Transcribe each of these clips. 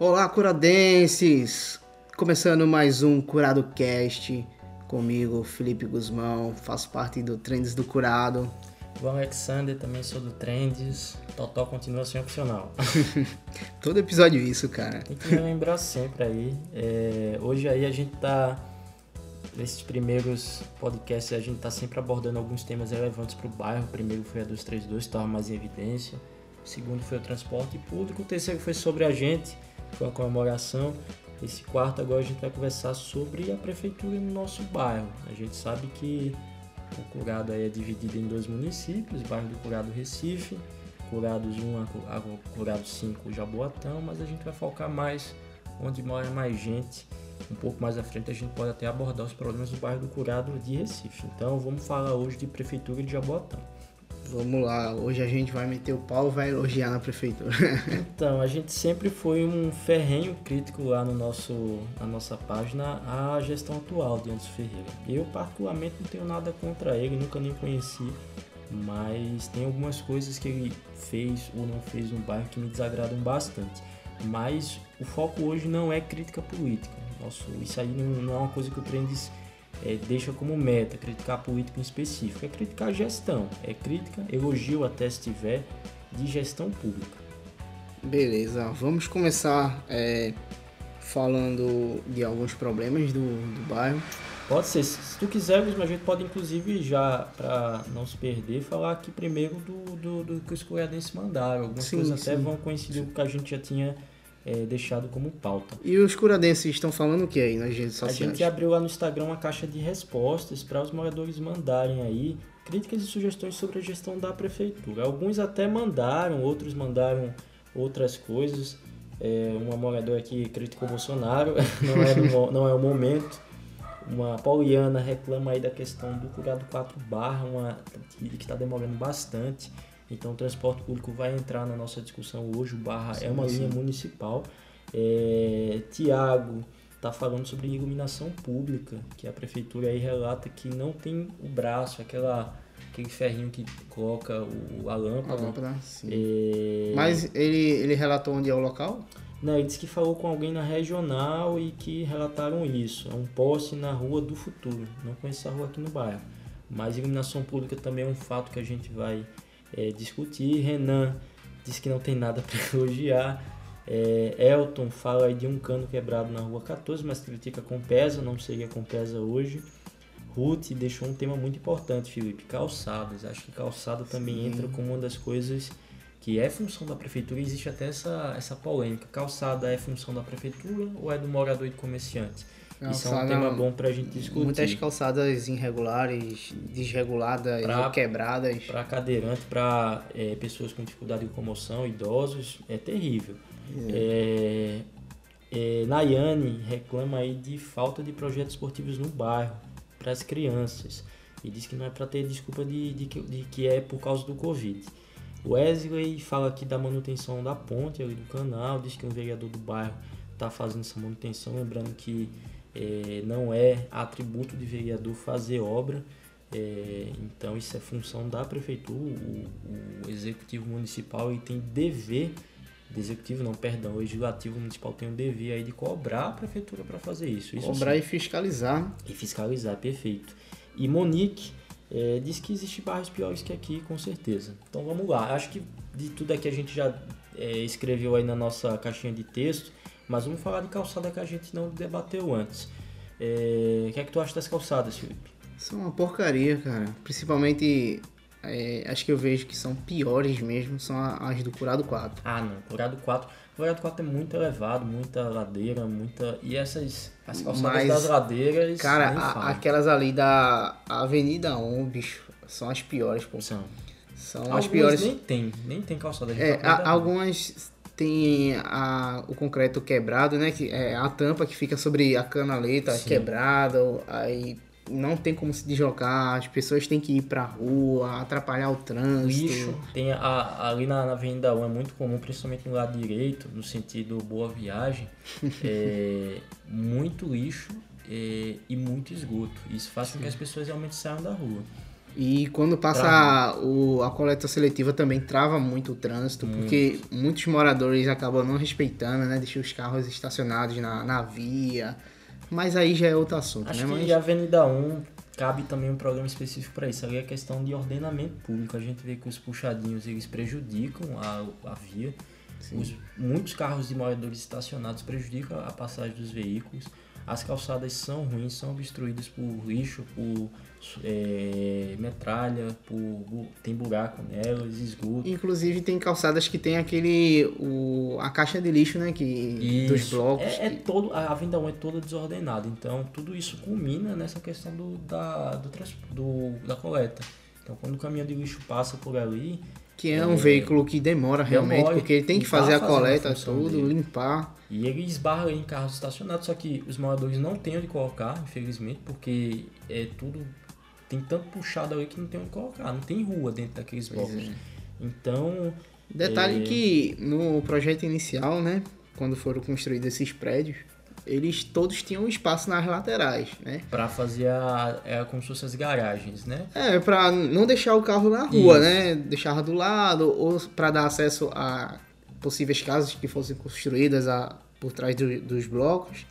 Olá, curadenses! Começando mais um Curado Cast comigo, Felipe Guzmão, faço parte do Trends do Curado. O Alexander, também sou do Trends. Total continua sem opcional. Todo episódio isso, cara. Tem que me lembrar sempre aí. É, hoje aí a gente tá. Nesses primeiros podcasts a gente tá sempre abordando alguns temas relevantes para o bairro. O primeiro foi a 232, estava mais em evidência. O segundo foi o transporte público. O terceiro foi sobre a gente, foi uma comemoração. Esse quarto agora a gente vai conversar sobre a prefeitura no nosso bairro. A gente sabe que o Curado é dividido em dois municípios, bairro do Curado Recife, Curados 1 a Curado 5 Jaboatão, mas a gente vai focar mais onde mora mais gente. Um pouco mais à frente a gente pode até abordar os problemas do bairro do Curado de Recife. Então vamos falar hoje de prefeitura de Jaboatão. Vamos lá, hoje a gente vai meter o pau vai elogiar na prefeitura. então, a gente sempre foi um ferrenho crítico lá no nosso, na nossa página à gestão atual de Anderson Ferreira. Eu, particularmente, não tenho nada contra ele, nunca nem conheci, mas tem algumas coisas que ele fez ou não fez no bairro que me desagradam bastante. Mas o foco hoje não é crítica política. Nosso, isso aí não, não é uma coisa que o Trendes é, deixa como meta criticar político em específico, é criticar a gestão, é crítica, elogio até se tiver, de gestão pública. Beleza, vamos começar é, falando de alguns problemas do, do bairro. Pode ser, se tu quiser, a gente pode inclusive já, para não se perder, falar aqui primeiro do, do, do que os coreadenses mandaram. Algumas sim, coisas sim. até vão coincidir com o que a gente já tinha é, deixado como pauta. E os curadenses estão falando o que aí nas redes sociais? A gente abriu lá no Instagram uma caixa de respostas para os moradores mandarem aí críticas e sugestões sobre a gestão da prefeitura. Alguns até mandaram, outros mandaram outras coisas. É, uma moradora aqui criticou o Bolsonaro, não é, no, não é o momento. Uma pauliana reclama aí da questão do curado 4 barra, uma que está demorando bastante. Então o transporte público vai entrar na nossa discussão hoje. O Barra sim, é uma sim. linha municipal. É, Tiago está falando sobre iluminação pública, que a prefeitura aí relata que não tem o braço, aquela aquele ferrinho que coloca o, a lâmpada. A lâmpada, sim. É... Mas ele, ele relatou onde é o local? Não, ele disse que falou com alguém na regional e que relataram isso. É um poste na Rua do Futuro. Não conheço a rua aqui no bairro. Mas iluminação pública também é um fato que a gente vai é, discutir. Renan disse que não tem nada para elogiar. É, Elton fala aí de um cano quebrado na rua 14, mas critica com pesa, não seria com pesa hoje. Ruth deixou um tema muito importante, Felipe, calçadas. Acho que calçada também Sim. entra como uma das coisas que é função da prefeitura. Existe até essa, essa polêmica. Calçada é função da prefeitura ou é do morador e do comerciante? Calçada, Isso é um tema bom para a gente discutir. Muitas calçadas irregulares, desreguladas pra, quebradas. Para cadeirante, para é, pessoas com dificuldade de locomoção, idosos, é terrível. É. É, Nayane reclama aí de falta de projetos esportivos no bairro para as crianças e diz que não é para ter desculpa de, de, que, de que é por causa do Covid. Wesley fala aqui da manutenção da ponte ali do canal, diz que um vereador do bairro está fazendo essa manutenção, lembrando que é, não é atributo de vereador fazer obra, é, então isso é função da prefeitura, o, o executivo municipal ele tem dever, executivo não, perdão, o legislativo municipal tem um dever aí de cobrar a prefeitura para fazer isso. isso cobrar sim. e fiscalizar. E fiscalizar, perfeito. E Monique é, diz que existe bairros piores que aqui, com certeza. Então vamos lá. Acho que de tudo aqui a gente já é, escreveu aí na nossa caixinha de texto. Mas vamos falar de calçada que a gente não debateu antes. É... O que é que tu acha das calçadas, Felipe? São uma porcaria, cara. Principalmente, é, acho que eu vejo que são piores mesmo, são as do Curado 4. Ah, não. Curado 4. O Curado 4 é muito elevado, muita ladeira, muita. E essas. As calçadas Mas, das ladeiras. Cara, a, aquelas ali da Avenida 1, bicho, são as piores, pô. São. São Algumas as piores. Nem tem, nem tem calçada de é, a, Algumas tem a, o concreto quebrado, né? Que é a tampa que fica sobre a canaleta Sim. quebrada, aí não tem como se deslocar, as pessoas têm que ir pra rua, atrapalhar o trânsito. Lixo. Tem a, ali na, na Avenida 1 é muito comum, principalmente no lado direito, no sentido boa viagem, é, muito lixo é, e muito esgoto. Isso faz Sim. com que as pessoas realmente saiam da rua. E quando passa a, o, a coleta seletiva também trava muito o trânsito, porque muitos moradores acabam não respeitando, né? Deixam os carros estacionados na, na via. Mas aí já é outro assunto, Acho né? Mas, a Avenida 1 cabe também um programa específico para isso. Ali é questão de ordenamento público. A gente vê que os puxadinhos eles prejudicam a, a via. Os, muitos carros de moradores estacionados prejudicam a passagem dos veículos. As calçadas são ruins, são obstruídas por lixo, por é, metralha, por, tem buraco nelas, esgoto. Inclusive tem calçadas que tem aquele. O, a caixa de lixo, né? Que, dos blocos. É, é que- todo, a Avenida 1 é toda desordenada, então tudo isso culmina nessa questão do, da, do, do- da coleta. Então quando o caminhão de lixo passa por ali, Que é um veículo que demora realmente, Demora porque ele tem que tá fazer a fazendo a coleta, tudo, dele. limpar. e ele esbarra em carros estacionados, só que os moradores não têm onde colocar, infelizmente, porque é tudo. Tem tanto puxado ali que não tem onde colocar, não tem rua dentro daqueles blocos. é. Então, Detalhe É. que no projeto inicial, né? Quando foram construídos esses prédios, eles todos tinham espaço nas laterais, né? para fazer a. É como se fossem as garagens, né? É, pra não deixar o carro na rua, Isso. né? Deixar do lado, ou pra dar acesso a possíveis casas que fossem construídas a, por trás do- dos blocos.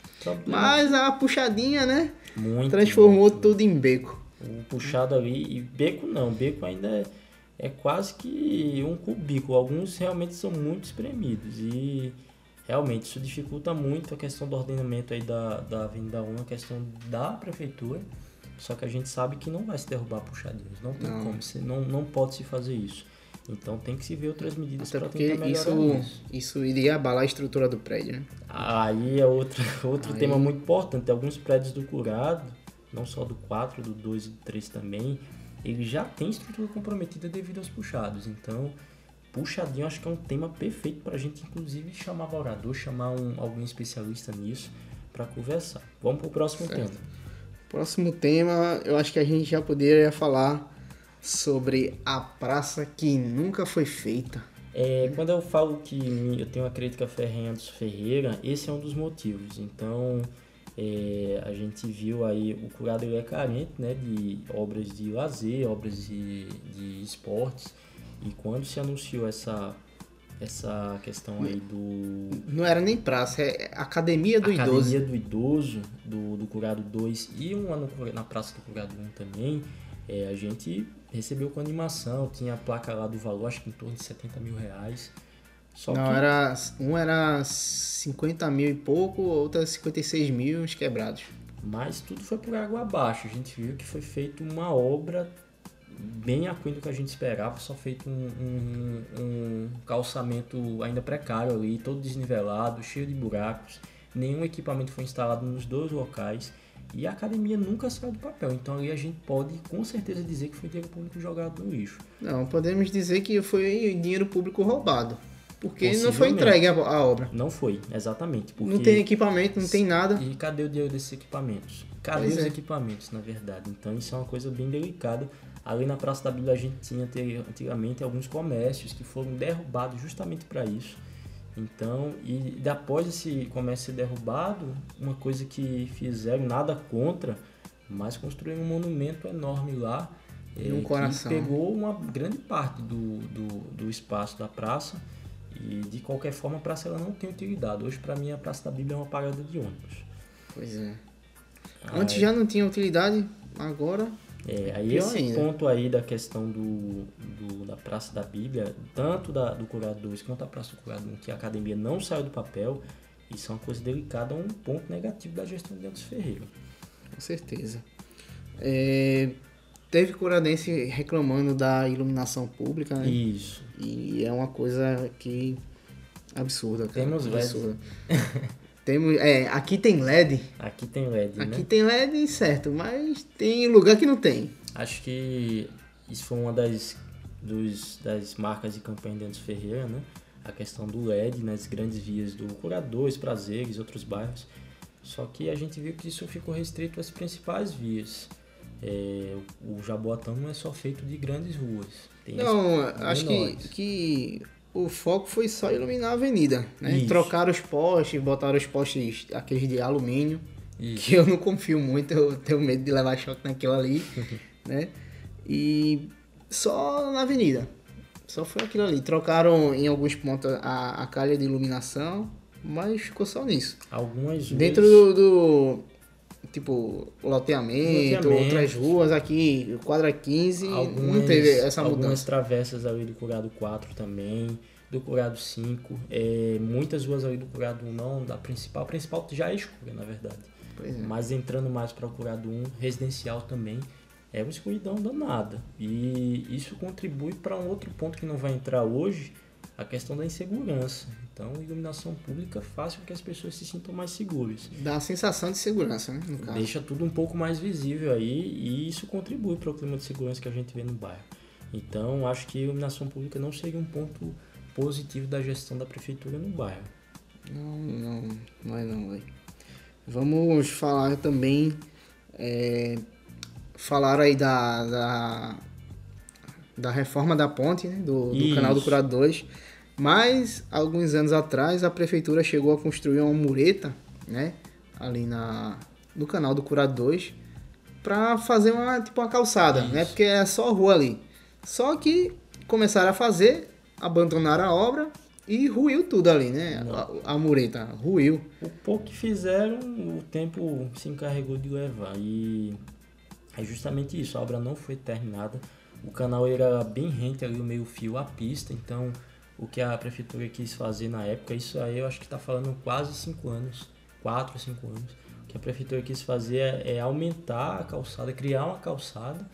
Mas a puxadinha, né? Muito. Transformou tudo em beco. O puxado ali, e beco não, beco ainda é, é quase que um cubículo. Alguns realmente são muito espremidos e realmente isso dificulta muito a questão do ordenamento aí da, da Avenida 1, a questão da prefeitura. Só que a gente sabe que não vai se derrubar puxadinhos, não tem Não. como, se, não, não pode se fazer isso. Então tem que se ver outras medidas para tentar melhorar isso, isso. isso iria abalar a estrutura do prédio, né? Aí é outro, outro Aí- tema muito importante. Alguns prédios do Curado, não só do 4, do 2 e do 3 também, ele já tem estrutura comprometida devido aos puxados. Então, puxadinho acho que é um tema perfeito para a gente, inclusive, chamar morador, chamar um, algum especialista nisso para conversar. Vamos para o próximo Certo. tema. Próximo tema, eu acho que a gente já poderia falar sobre a praça que nunca foi feita. É, quando eu falo que eu tenho uma crítica ferrenha dos Ferreira, esse é um dos motivos. Então, é, a gente viu aí o curado ele é carente né, de obras de lazer, obras de, de esportes. E quando se anunciou essa, essa questão aí do Não era nem praça, é Academia do Academia Idoso. do Idoso, do, do Curado 2 e uma no, na Praça do Curado 1 também, é, a gente recebeu com animação, tinha a placa lá do valor, acho que em torno de 70 mil reais. Só Não, que era, um era 50 mil e pouco, outra 56 mil uns quebrados. Mas tudo foi por água abaixo. A gente viu que foi feita uma obra bem aquém do que a gente esperava, só feito um, um- um calçamento ainda precário ali, todo desnivelado, cheio de buracos. Nenhum equipamento foi instalado nos dois locais e a academia nunca saiu do papel. Então ali a gente pode com certeza dizer que foi dinheiro público jogado no lixo. Não, podemos dizer que foi dinheiro público roubado. Porque não foi entregue a, a obra. Não foi, exatamente. Porque... Não tem equipamento, não tem nada. E cadê o dinheiro desses equipamentos? Cadê Pois os é. equipamentos, na verdade? Então isso é uma coisa bem delicada. Ali na Praça da Bíblia a gente tinha te- antigamente alguns comércios que foram derrubados justamente para isso. Então, e após esse comércio ser derrubado, uma coisa que fizeram, nada contra, mas construíram um monumento enorme lá. E um eh, coração. Que pegou uma grande parte do, do, do espaço da praça. E de qualquer forma a praça ela não tem utilidade. Hoje para mim a Praça da Bíblia é uma parada de ônibus. Pois é. Ah, Antes já não tinha utilidade, agora. É, aí esse ainda. ponto aí da questão do, do- da Praça da Bíblia, tanto da, do Curado 2 quanto da Praça do Curado 1, que a academia não saiu do papel, isso é uma coisa delicada, um ponto negativo da gestão de Anderson Ferreira. Com certeza. É, teve curadense reclamando da iluminação pública, né? Isso. E é uma coisa que absurda, cara. Temos absurda. Temos, é, aqui tem LED. Aqui tem LED, Aqui né? tem LED, certo, mas tem lugar que não tem. Acho que isso foi uma das, dos, das marcas de campanha de Anderson Ferreira, né? A questão do LED nas grandes vias do Curadores, Prazeres, outros bairros. Só que a gente viu que isso ficou restrito às principais vias. É, o Jaboatão não é só feito de grandes ruas. Não, acho que, menores. que o foco foi só iluminar a avenida, né? Isso. Trocaram os postes, botaram os postes, aqueles de alumínio, Isso. que eu não confio muito, eu tenho medo de levar choque naquilo ali, né? E só na avenida. Só foi aquilo ali. Trocaram em alguns pontos a, a calha de iluminação, mas ficou só nisso. Algumas Dentro ruas- do, do, tipo, loteamento, Loteamento. outras ruas aqui, quadra 15, não algumas, teve essa algumas mudança. travessas ali do Curado 4 também, do Curado 5, é, muitas ruas ali do Curado 1 não, da principal, a principal já é escura, na verdade. É. Mas entrando mais para o Curado 1, residencial também, é uma escuridão danada. E isso contribui para um outro ponto que não vai entrar hoje, a questão da insegurança. Então, iluminação pública faz com que as pessoas se sintam mais seguras. Dá a sensação de segurança, né? Deixa tudo um pouco mais visível aí e isso contribui para o clima de segurança que a gente vê no bairro. Então, acho que iluminação pública não seria um ponto positivo da gestão da prefeitura no bairro. Não, não, não é não, velho. Vamos falar também. É, falar aí da, da, da reforma da ponte, né? Do, do canal do Curado 2. Mas, alguns anos atrás, a prefeitura chegou a construir uma mureta, né? Ali na, no canal do Curado 2. Pra fazer uma, tipo, uma calçada, né? Porque é só rua ali. Só que começaram a fazer, abandonaram a obra e ruiu tudo ali, né? A, a mureta ruiu. O pouco que fizeram, o tempo se encarregou de levar. E é justamente isso, a obra não foi terminada. O canal era bem rente ali, o meio fio à pista, então o que a prefeitura quis fazer na época, isso aí eu acho que está falando quase 5 anos, 4 ou 5 anos. O que a prefeitura quis fazer é, é aumentar a calçada, criar uma calçada,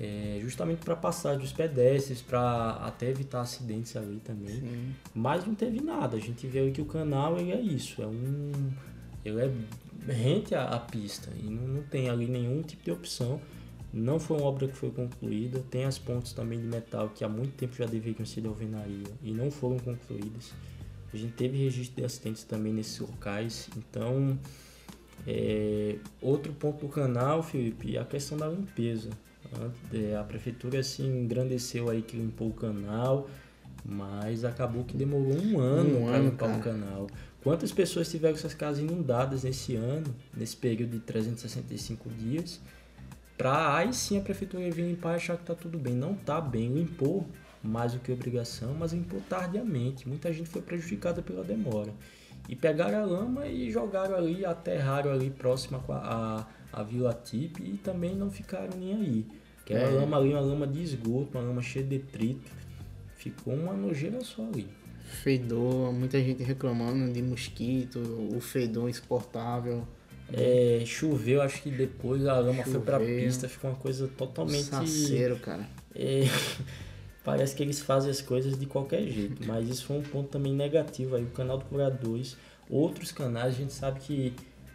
é, justamente para passar dos pedestres, para até evitar acidentes ali também. Mas não teve nada. A gente vê que o canal ele é isso, é um ele é rente à, à pista e não, não tem ali nenhum tipo de opção. Não foi uma obra que foi concluída. Tem as pontes também de metal que há muito tempo já deveriam ser de alvenaria e não foram concluídas. A gente teve registro de acidentes também nesses locais. Então, é, outro ponto do canal, Felipe, é a questão da limpeza. É, A prefeitura se engrandeceu aí que limpou o canal, mas acabou que demorou um ano Um para limpar o cara. canal. Quantas pessoas tiveram suas casas inundadas nesse ano, nesse período de 365 dias, para aí sim a prefeitura vir limpar e achar que tá tudo bem. Não tá bem, limpou mais do que obrigação, mas limpou tardiamente. Muita gente foi prejudicada pela demora. E pegaram a lama e jogaram ali, aterraram ali próxima a, a, a Vila Tip e também não ficaram nem aí. Aquela É. lama ali, uma lama de esgoto, uma lama cheia de detrito. Ficou uma nojeira só ali. Fedor, muita gente reclamando de mosquito, o fedor insuportável. É, choveu, acho que depois a lama foi pra Choveu. pista, ficou uma coisa totalmente. Saceiro, cara. É, parece que eles fazem as coisas de qualquer jeito, mas isso foi um ponto também negativo aí. O canal do Curadores, outros canais, a gente sabe que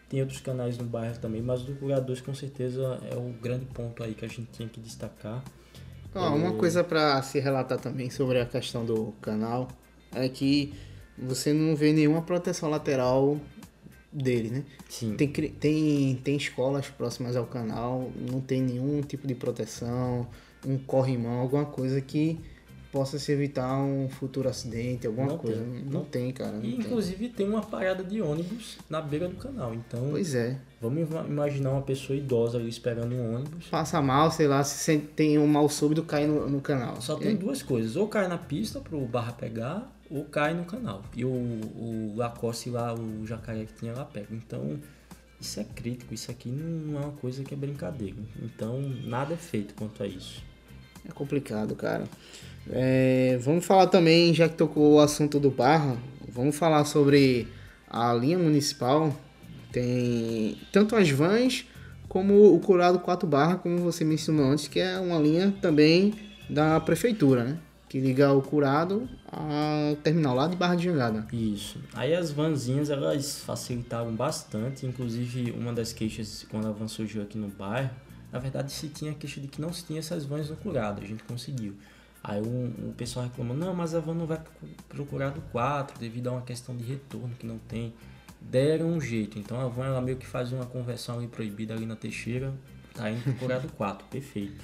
tem outros canais no bairro também, mas o do Curadores com certeza é o grande ponto aí que a gente tinha que destacar. Uma coisa pra se relatar também sobre a questão do canal é que você não vê nenhuma proteção lateral dele, né? Sim, Tem, tem, tem escolas próximas ao canal, não tem nenhum tipo de proteção, um corrimão, alguma coisa que possa se evitar um futuro acidente, alguma Não coisa. tem, Não, não tem, cara. Não e tem. inclusive tem uma parada de ônibus na beira do canal, então Pois é. Vamos ima- imaginar uma pessoa idosa ali esperando um ônibus. Passa mal, sei lá, se tem um mal súbito, cai no, no canal. Só tem duas coisas, ou cai na pista pro barra pegar, ou cai no canal. E o, o Lacoste lá, o jacaré que tinha lá pega. Então, isso é crítico, isso aqui não é uma coisa que é brincadeira. Então, nada é feito quanto a isso. É complicado, cara. É, vamos falar também, já que tocou o assunto do Barra, vamos falar sobre a linha municipal. Tem tanto as vans como o Curado 4 Barra, como você mencionou antes, que é uma linha também da prefeitura, né? Que liga o Curado ao terminal lá de Barra de Jangada. Isso. Aí as vanzinhas, elas facilitaram bastante. Inclusive, uma das queixas, quando a van surgiu aqui no bairro, na verdade se tinha a queixa de que não se tinha essas vans no curado. A gente conseguiu. Aí o, o pessoal reclamou, não, mas a van não vai pro- pro curado 4 devido a uma questão de retorno que não tem. Deram um jeito. Então a van ela meio que faz uma conversão ali proibida ali na Teixeira, tá indo pro curado 4. Perfeito.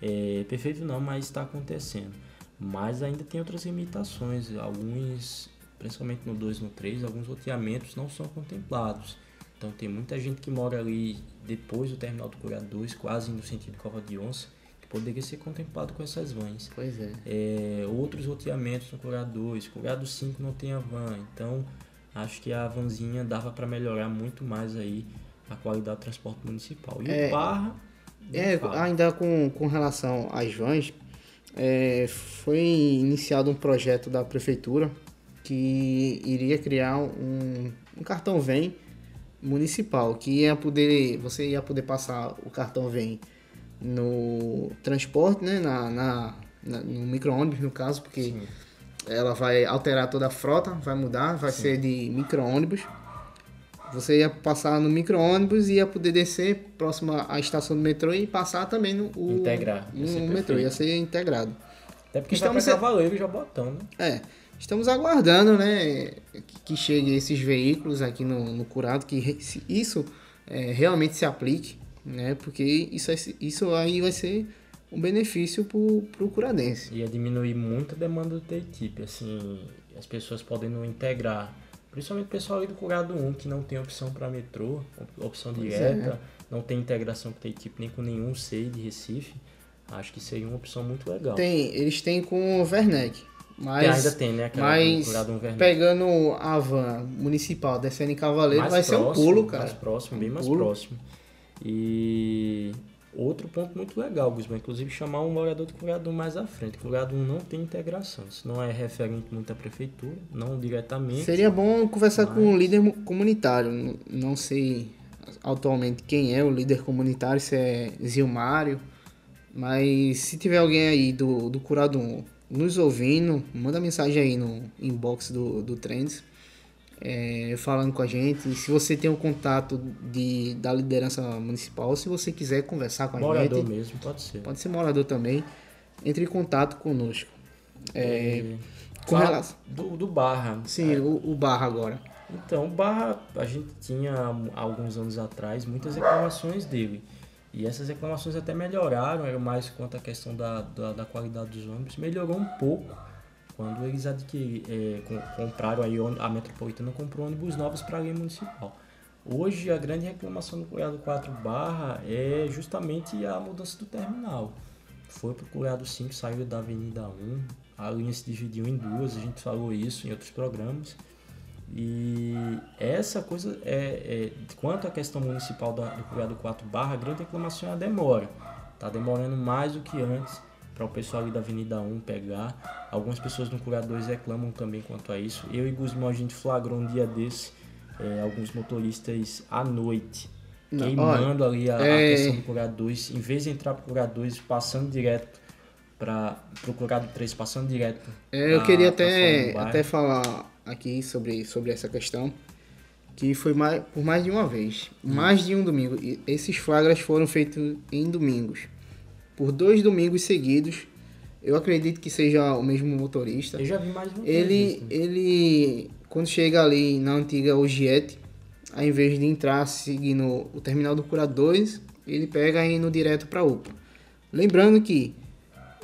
É, perfeito não, mas está acontecendo. Mas ainda tem outras limitações. Alguns, principalmente no 2 e no 3, alguns loteamentos não são contemplados. Então tem muita gente que mora ali depois do terminal do Curado 2, quase no sentido Cova de Onça, que poderia ser contemplado com essas vans. Pois é. É, outros roteamentos no Curado 2, Curado 5 não tem a van, então acho que a vanzinha dava para melhorar muito mais aí a qualidade do transporte municipal. E É, o Barra, nem É, ainda com, com relação às vans, é, foi iniciado um projeto da prefeitura que iria criar um, um cartão VEM municipal, que ia poder, você ia poder passar o cartão VEM no transporte, né, na, na, na- no micro-ônibus no caso, porque Sim. Ela vai alterar toda a frota, vai mudar, vai ser de micro-ônibus. Você ia passar no micro-ônibus e ia poder descer próximo à estação do metrô e passar também no o, Integrar, no metrô, ia ser integrado. Até porque Estamos vai pra Cavaleiro e Jabotão, né? É, estamos aguardando, né, que, que chegue esses veículos aqui no, no Curado, que isso é, realmente se aplique, né, porque isso, é- isso aí vai ser um benefício pro, pro curadense. Ia diminuir muito a demanda da equipe, assim, as pessoas podendo integrar, principalmente o pessoal ali do Curado 1, que não tem opção para metrô, op- opção Pois direta, não tem integração com a equipe nem com nenhum SEI de Recife, acho que seria uma opção muito legal. Tem, eles têm com o Werneck, Que mas... ainda tem, né? Aquela Mas Curado 1 Vermelho. pegando a van municipal descendo em Cavaleiro Mais vai ser um próximo, pulo, cara. Mais próximo, bem Um mais pulo. próximo. E outro ponto muito legal, Guzmão, inclusive chamar um morador de Curado 1 mais à frente. Curado 1 não tem integração, isso não é referente muito à prefeitura, não diretamente. Seria bom conversar com o Mas- líder mu- comunitário. Não sei atualmente quem é o líder comunitário, se é Zilmário. Mas se tiver alguém aí do, do Curado 1 nos ouvindo, manda mensagem aí no inbox do, do Trends. É, falando com a gente. E se você tem o contato de, da liderança municipal, se você quiser conversar com a Morador gente, mesmo, pode ser. pode ser morador também, entre em contato conosco. É, E com fala relação- do, do Barra. Sim, o, o Barra agora. Então, o Barra, a gente tinha alguns anos atrás muitas reclamações dele. E essas reclamações até melhoraram, era mais quanto à questão da, da, da qualidade dos ônibus. Melhorou um pouco quando eles adquiri, é, com- compraram aí, a Metropolitana comprou ônibus novos para a linha municipal. Hoje a grande reclamação do Curiado 4 Barra é justamente a mudança do terminal. Foi para o Curiado 5, saiu da Avenida 1, a linha se dividiu em duas, a gente falou isso em outros programas. E essa coisa é, é quanto à questão municipal da, do Curiado 4 Barra, a grande reclamação é a demora. Tá demorando mais do que antes para o pessoal ali da Avenida 1 pegar. Algumas pessoas no Curiado 2 reclamam também quanto a isso. Eu e Guzmão a gente flagrou um dia desse é, alguns motoristas à noite Não, queimando ali a, a é- questão do 2, em vez de entrar pro Curado 2, passando direto para o Curado 3, passando direto. É, eu pra- queria até, do até falar aqui sobre, sobre essa questão, que foi mais, por mais de uma vez, mais de um domingo. E esses flagras foram feitos em domingos. Por dois domingos seguidos, eu acredito que seja o mesmo motorista. Eu já vi mais uma Ele, vez. ele, quando chega ali na antiga Ogiete, ao invés de entrar seguindo o terminal do Cura 2, ele pega indo direto para UPA. Lembrando que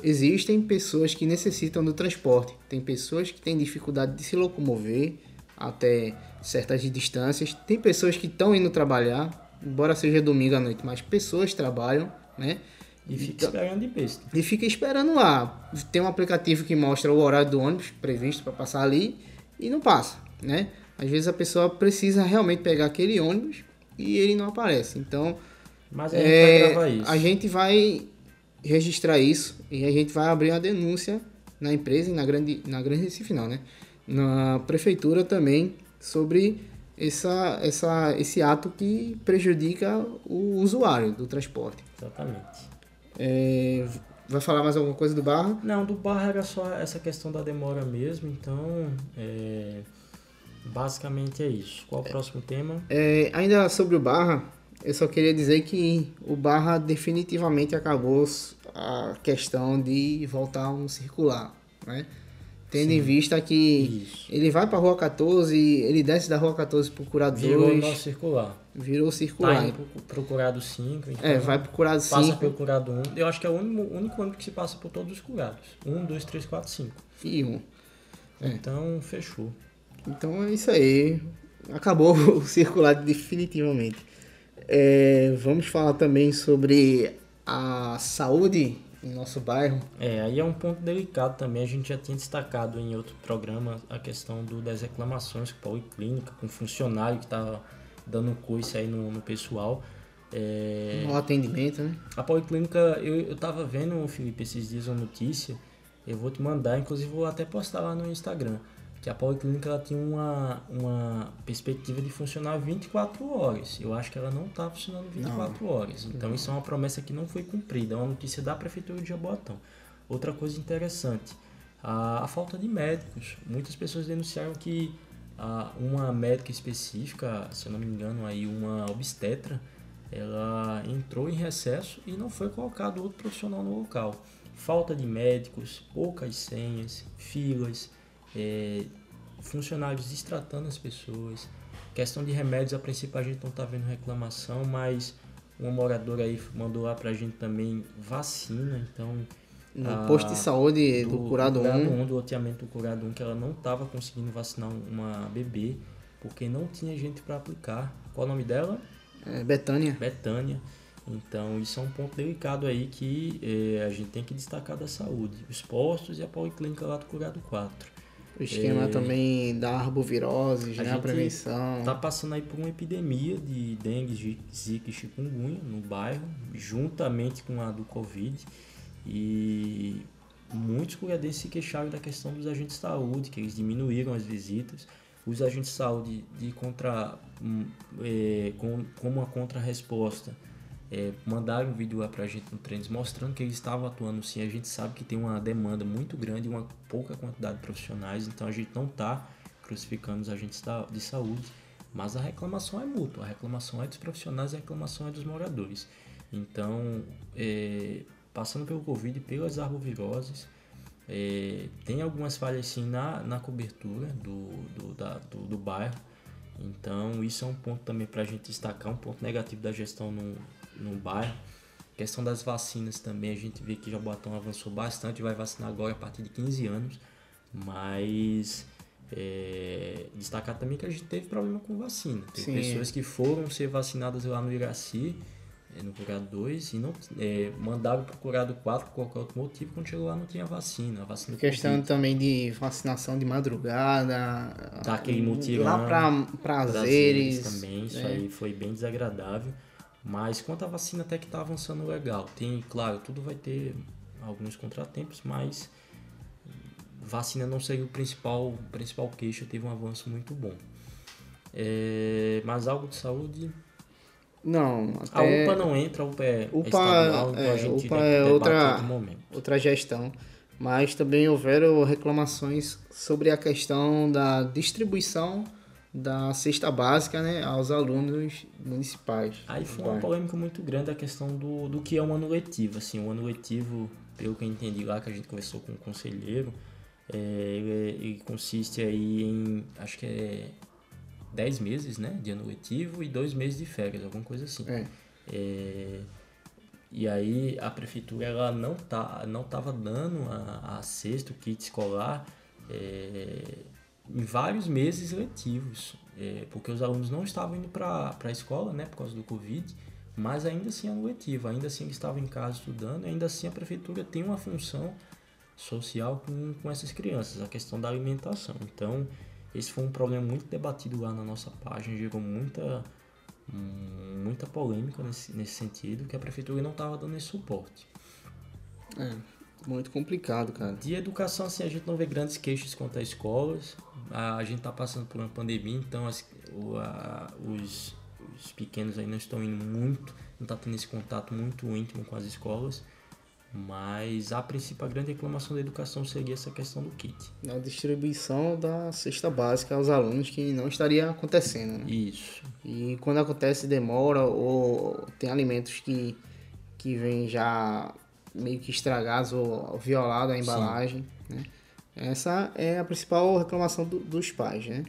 existem pessoas que necessitam do transporte, tem pessoas que têm dificuldade de se locomover até certas distâncias, tem pessoas que estão indo trabalhar, embora seja domingo à noite, mas pessoas trabalham, né? E fica Então- esperando de besta. e fica esperando lá. Tem um aplicativo que mostra o horário do ônibus previsto para passar ali e não passa, né? Às vezes a pessoa precisa realmente pegar aquele ônibus e ele não aparece. Então, Mas a gente é, vai gravar isso. a gente vai registrar isso e a gente vai abrir uma denúncia na empresa e na grande, na grande Recife não, né? Na prefeitura também sobre essa, essa, esse ato que prejudica o usuário do transporte. Exatamente. É, vai falar mais alguma coisa do Barra? Não, do Barra era só essa questão da demora mesmo, então é, basicamente é isso. Qual o próximo tema? É, ainda sobre o Barra, eu só queria dizer que o Barra definitivamente acabou a questão de voltar a um circular, né? Tendo em vista que Isso. ele vai para a Rua 14, ele desce da Rua 14 pro Curado Virou 2, nosso circular. Virou Tá circular. indo pro, Curado 5. Então é, vai pro Curado Passa 5 pelo Curado 1. Eu acho que é o único, único ônibus que se passa por todos os curados. 1, 2, 3, 4, 5. e 1. É. Então, fechou. Então é isso aí. Acabou o circular definitivamente. É, vamos falar também sobre a saúde em nosso bairro. É, aí é um ponto delicado também. A gente já tinha destacado em outro programa a questão do, das reclamações com policlínica, com funcionário que estava dando coice aí no, no pessoal. É... No atendimento, né? A policlínica, eu, eu tava vendo, Felipe, esses dias uma notícia, eu vou te mandar, inclusive vou até postar lá no Instagram, que a policlínica ela tinha uma, uma perspectiva de funcionar 24 horas. Eu acho que ela não está funcionando 24 não. horas. Então não. isso é uma promessa que não foi cumprida, é uma notícia da Prefeitura de Jabotão. Outra coisa interessante, a, a falta de médicos. Muitas pessoas denunciaram que uma médica específica, se eu não me engano, aí uma obstetra, ela entrou em recesso e não foi colocado outro profissional no local. Falta de médicos, poucas senhas, filas, é, funcionários destratando as pessoas. Questão de remédios, a princípio a gente não está vendo reclamação, mas uma moradora aí mandou lá pra gente também vacina, então... No a, posto de saúde do, do Curado 1. Curado 1, do loteamento do Curado 1, que ela não estava conseguindo vacinar uma bebê, porque não tinha gente para aplicar. Qual o nome dela? É, Betânia. Betânia. Então, isso é um ponto delicado aí que é, a gente tem que destacar da saúde. Os postos e a policlínica lá do Curado 4. O esquema é, também da arbovirose, a, a prevenção. Tá passando aí por uma epidemia de dengue, zika e chikungunya no bairro, juntamente com a do Covid. E muitos cuidadenses se queixaram da questão dos agentes de saúde, que eles diminuíram as visitas os agentes de saúde de contra, hum, é, com, como uma contra-resposta é, mandaram um vídeo lá pra gente no Treinos mostrando que eles estavam atuando sim. A gente sabe que tem uma demanda muito grande e uma pouca quantidade de profissionais, então a gente não está crucificando os agentes de saúde, mas a reclamação é mútua, a reclamação é dos profissionais, a reclamação é dos moradores. Então, é, passando pelo Covid, pelas arboviroses, é, tem algumas falhas sim na, na cobertura do, do, da, do, do bairro. Então isso é um ponto também para a gente destacar, um ponto negativo da gestão no, no bairro. A questão das vacinas também, a gente vê que Jaboatão avançou bastante, vai vacinar agora a partir de 15 anos. Mas é, destacar também que a gente teve problema com vacina. Tem Sim. pessoas que foram ser vacinadas lá no Iraci é, no curado 2 e não é, mandaram pro curado 4 por qualquer outro motivo, quando chegou lá não tinha vacina. A vacina questão COVID. também de vacinação de madrugada. Daquele mutirão. Lá pra prazeres. também, isso é. aí foi bem desagradável. Mas quanto à vacina até que tá avançando legal. Tem, claro, tudo vai ter alguns contratempos, mas vacina não seria o principal, o principal queixo, teve um avanço muito bom. É, mas algo de saúde não, até... A UPA não entra, a UPA é UPA, estadual, então é, a gente UPA é outra, outra gestão. Mas também houveram reclamações sobre a questão da distribuição da cesta básica né, aos alunos municipais. Aí foi uma polêmica muito grande a questão do, do que é um ano letivo. Assim, o ano letivo, pelo que eu entendi lá, que a gente conversou com o conselheiro, é, ele, ele consiste aí em, acho que é 10 meses né, de ano letivo e dois meses de férias, alguma coisa assim. É. É, e aí a prefeitura ela não tá não estava dando a, a cesta, o kit escolar é, em vários meses letivos, é, porque os alunos não estavam indo para a escola né, por causa do Covid, mas ainda assim ano letivo, ainda assim eles estavam em casa estudando, ainda assim a prefeitura tem uma função social com, com essas crianças, a questão da alimentação. Então, esse foi um problema muito debatido lá na nossa página, gerou muita, muita polêmica nesse, nesse sentido, que a prefeitura não estava dando esse suporte. É, muito complicado, cara. De educação, assim, a gente não vê grandes queixas quanto às escolas. A, gente está passando por uma pandemia, então as, o, a, os, os pequenos aí não estão indo muito, não está tendo esse contato muito íntimo com as escolas. Mas a princípio a grande reclamação da educação seria essa questão do kit. A distribuição da cesta básica aos alunos que não estaria acontecendo. Né? Isso. E quando acontece demora ou tem alimentos que, que vêm já meio que estragados ou violados a embalagem. Né? Essa é a principal reclamação do, dos pais. Né?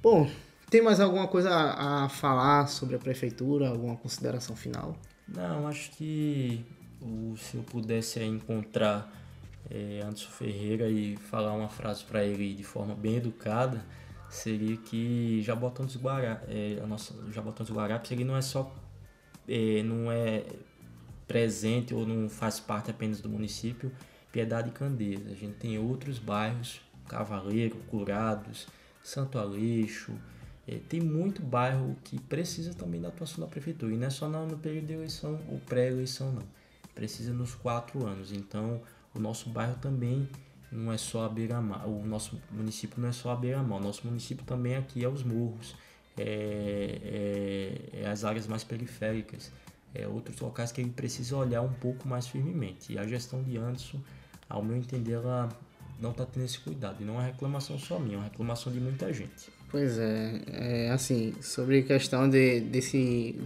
Bom, tem mais alguma coisa a, a falar sobre a prefeitura? Alguma consideração final? Não, acho que o, se eu pudesse encontrar é, Anderson Ferreira e falar uma frase para ele de forma bem educada, seria que Jabotão dos Guará, é, a nossa Guarapes, ele não é só é, não é presente ou não faz parte apenas do município, Piedade e Candeias. A gente tem outros bairros, Cavaleiro, Curados, Santo Aleixo, é, tem muito bairro que precisa também da atuação da prefeitura. E não é só no período de eleição ou pré-eleição, não. Precisa nos quatro anos. Então, o nosso bairro também não é só a beira-mar. O nosso município não é só a beira-mar. O nosso município também aqui é os morros, é, é, é as áreas mais periféricas, é outros locais que ele precisa olhar um pouco mais firmemente. E a gestão de Anderson, ao meu entender, ela não está tendo esse cuidado. E não é reclamação só minha, é uma reclamação de muita gente. Pois é, é assim, sobre a questão de, desse,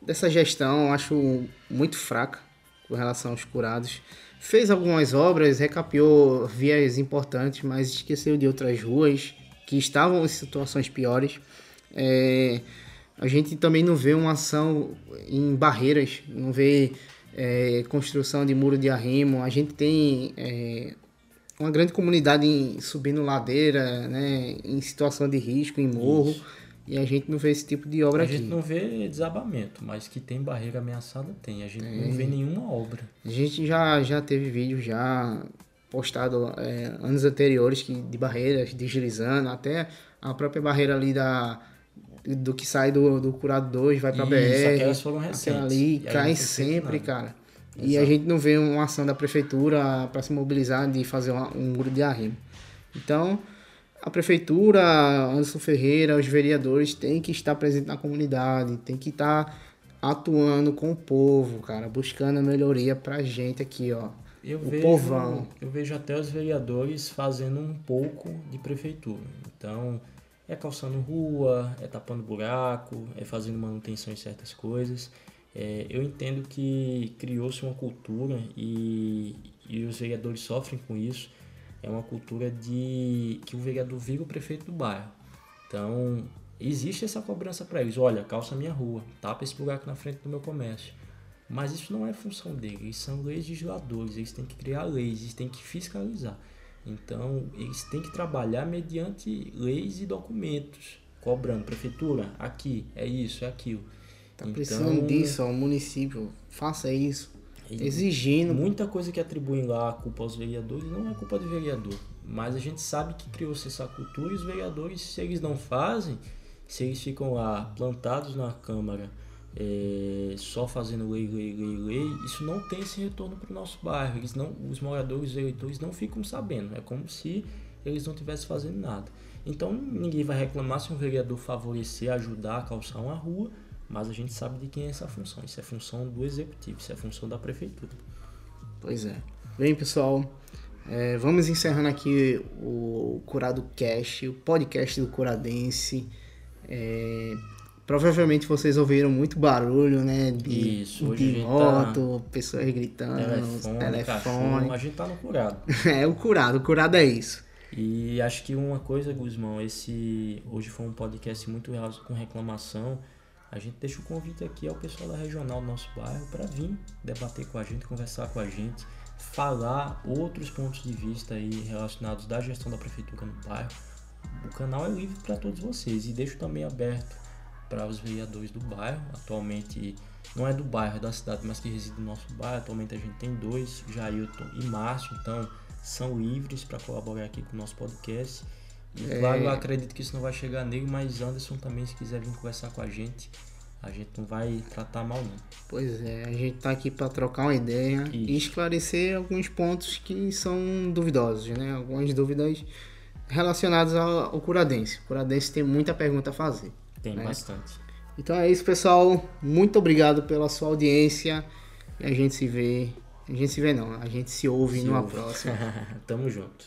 dessa gestão, acho muito fraca com relação aos curados. Fez algumas obras, recapeou vias importantes, mas esqueceu de outras ruas que estavam em situações piores. É, a gente também não vê uma ação em barreiras, não vê é, construção de muro de arrimo. A gente tem é, uma grande comunidade em, subindo ladeira, né, em situação de risco, em morro. Isso. E a gente não vê esse tipo de obra a aqui. A gente não vê desabamento, mas que tem barreira ameaçada tem. A gente é. não vê nenhuma obra. A gente já, já teve vídeo já postado é, anos anteriores que, de barreiras deslizando, até a própria barreira ali da do que sai do, do Curado 2 vai pra Isso, BR. Aquelas foram recentes. Ali cai sempre, cara. Exato. E a gente não vê uma ação da prefeitura para se mobilizar de fazer uma, um muro de arrimo. Então, a prefeitura, Anderson Ferreira, os vereadores têm que estar presentes na comunidade, tem que estar atuando com o povo, cara, buscando a melhoria pra gente aqui, ó. Eu o vejo, povão. Eu vejo até os vereadores fazendo um pouco de prefeitura. Então, é calçando rua, é tapando buraco, é fazendo manutenção em certas coisas. É, eu entendo que criou-se uma cultura e, e os vereadores sofrem com isso. É uma cultura de que o vereador vira o prefeito do bairro. Então, existe essa cobrança para eles. Olha, calça minha rua, tapa esse buraco na frente do meu comércio. Mas isso não é função deles, eles são legisladores, eles têm que criar leis, eles têm que fiscalizar. Então, eles têm que trabalhar mediante leis e documentos, cobrando prefeitura, aqui, é isso, é aquilo. Tá então, precisando disso, ó, o município, faça isso. Exigindo. Muita coisa que atribuem lá a culpa aos vereadores não é culpa do vereador. Mas a gente sabe que criou-se essa cultura e os vereadores, se eles não fazem, se eles ficam lá plantados na Câmara é, só fazendo lei, lei, lei, lei, isso não tem esse retorno para o nosso bairro. Eles não, os moradores, os eleitores não ficam sabendo. É como se eles não estivessem fazendo nada. Então ninguém vai reclamar se um vereador favorecer, ajudar a calçar uma rua, mas a gente sabe de quem é essa função. Isso é função do executivo, isso é função da prefeitura. Pois é. Bem, pessoal, é, vamos encerrando aqui o Curado Cast, o podcast do Curadense. É, provavelmente vocês ouviram muito barulho, né? De, Isso, de tá moto, tá... pessoas gritando, telefone. telefone. Cachorro, a gente tá no curado. é, o curado, o curado é isso. E acho que uma coisa, Guzmão, esse hoje foi um podcast muito com reclamação a gente deixa o convite aqui ao pessoal da regional do nosso bairro para vir debater com a gente, conversar com a gente, falar outros pontos de vista aí relacionados da gestão da prefeitura no bairro. O canal é livre para todos vocês e deixo também aberto para os vereadores do bairro. Atualmente não é do bairro, é da cidade, mas que reside no nosso bairro. Atualmente a gente tem dois, Jailton e Márcio, então são livres para colaborar aqui com o nosso podcast. E é... claro, eu acredito que isso não vai chegar nele, mas Anderson também, se quiser vir conversar com a gente, a gente não vai tratar mal não. Pois é, a gente tá aqui para trocar uma ideia isso. e esclarecer alguns pontos que são duvidosos, né? Algumas dúvidas relacionadas ao, Curadense. O Curadense tem muita pergunta a fazer. Tem né? bastante. Então é isso, pessoal. Muito obrigado pela sua audiência. E a gente se vê. A gente se vê não, a gente se ouve se numa ouve. próxima. Tamo junto.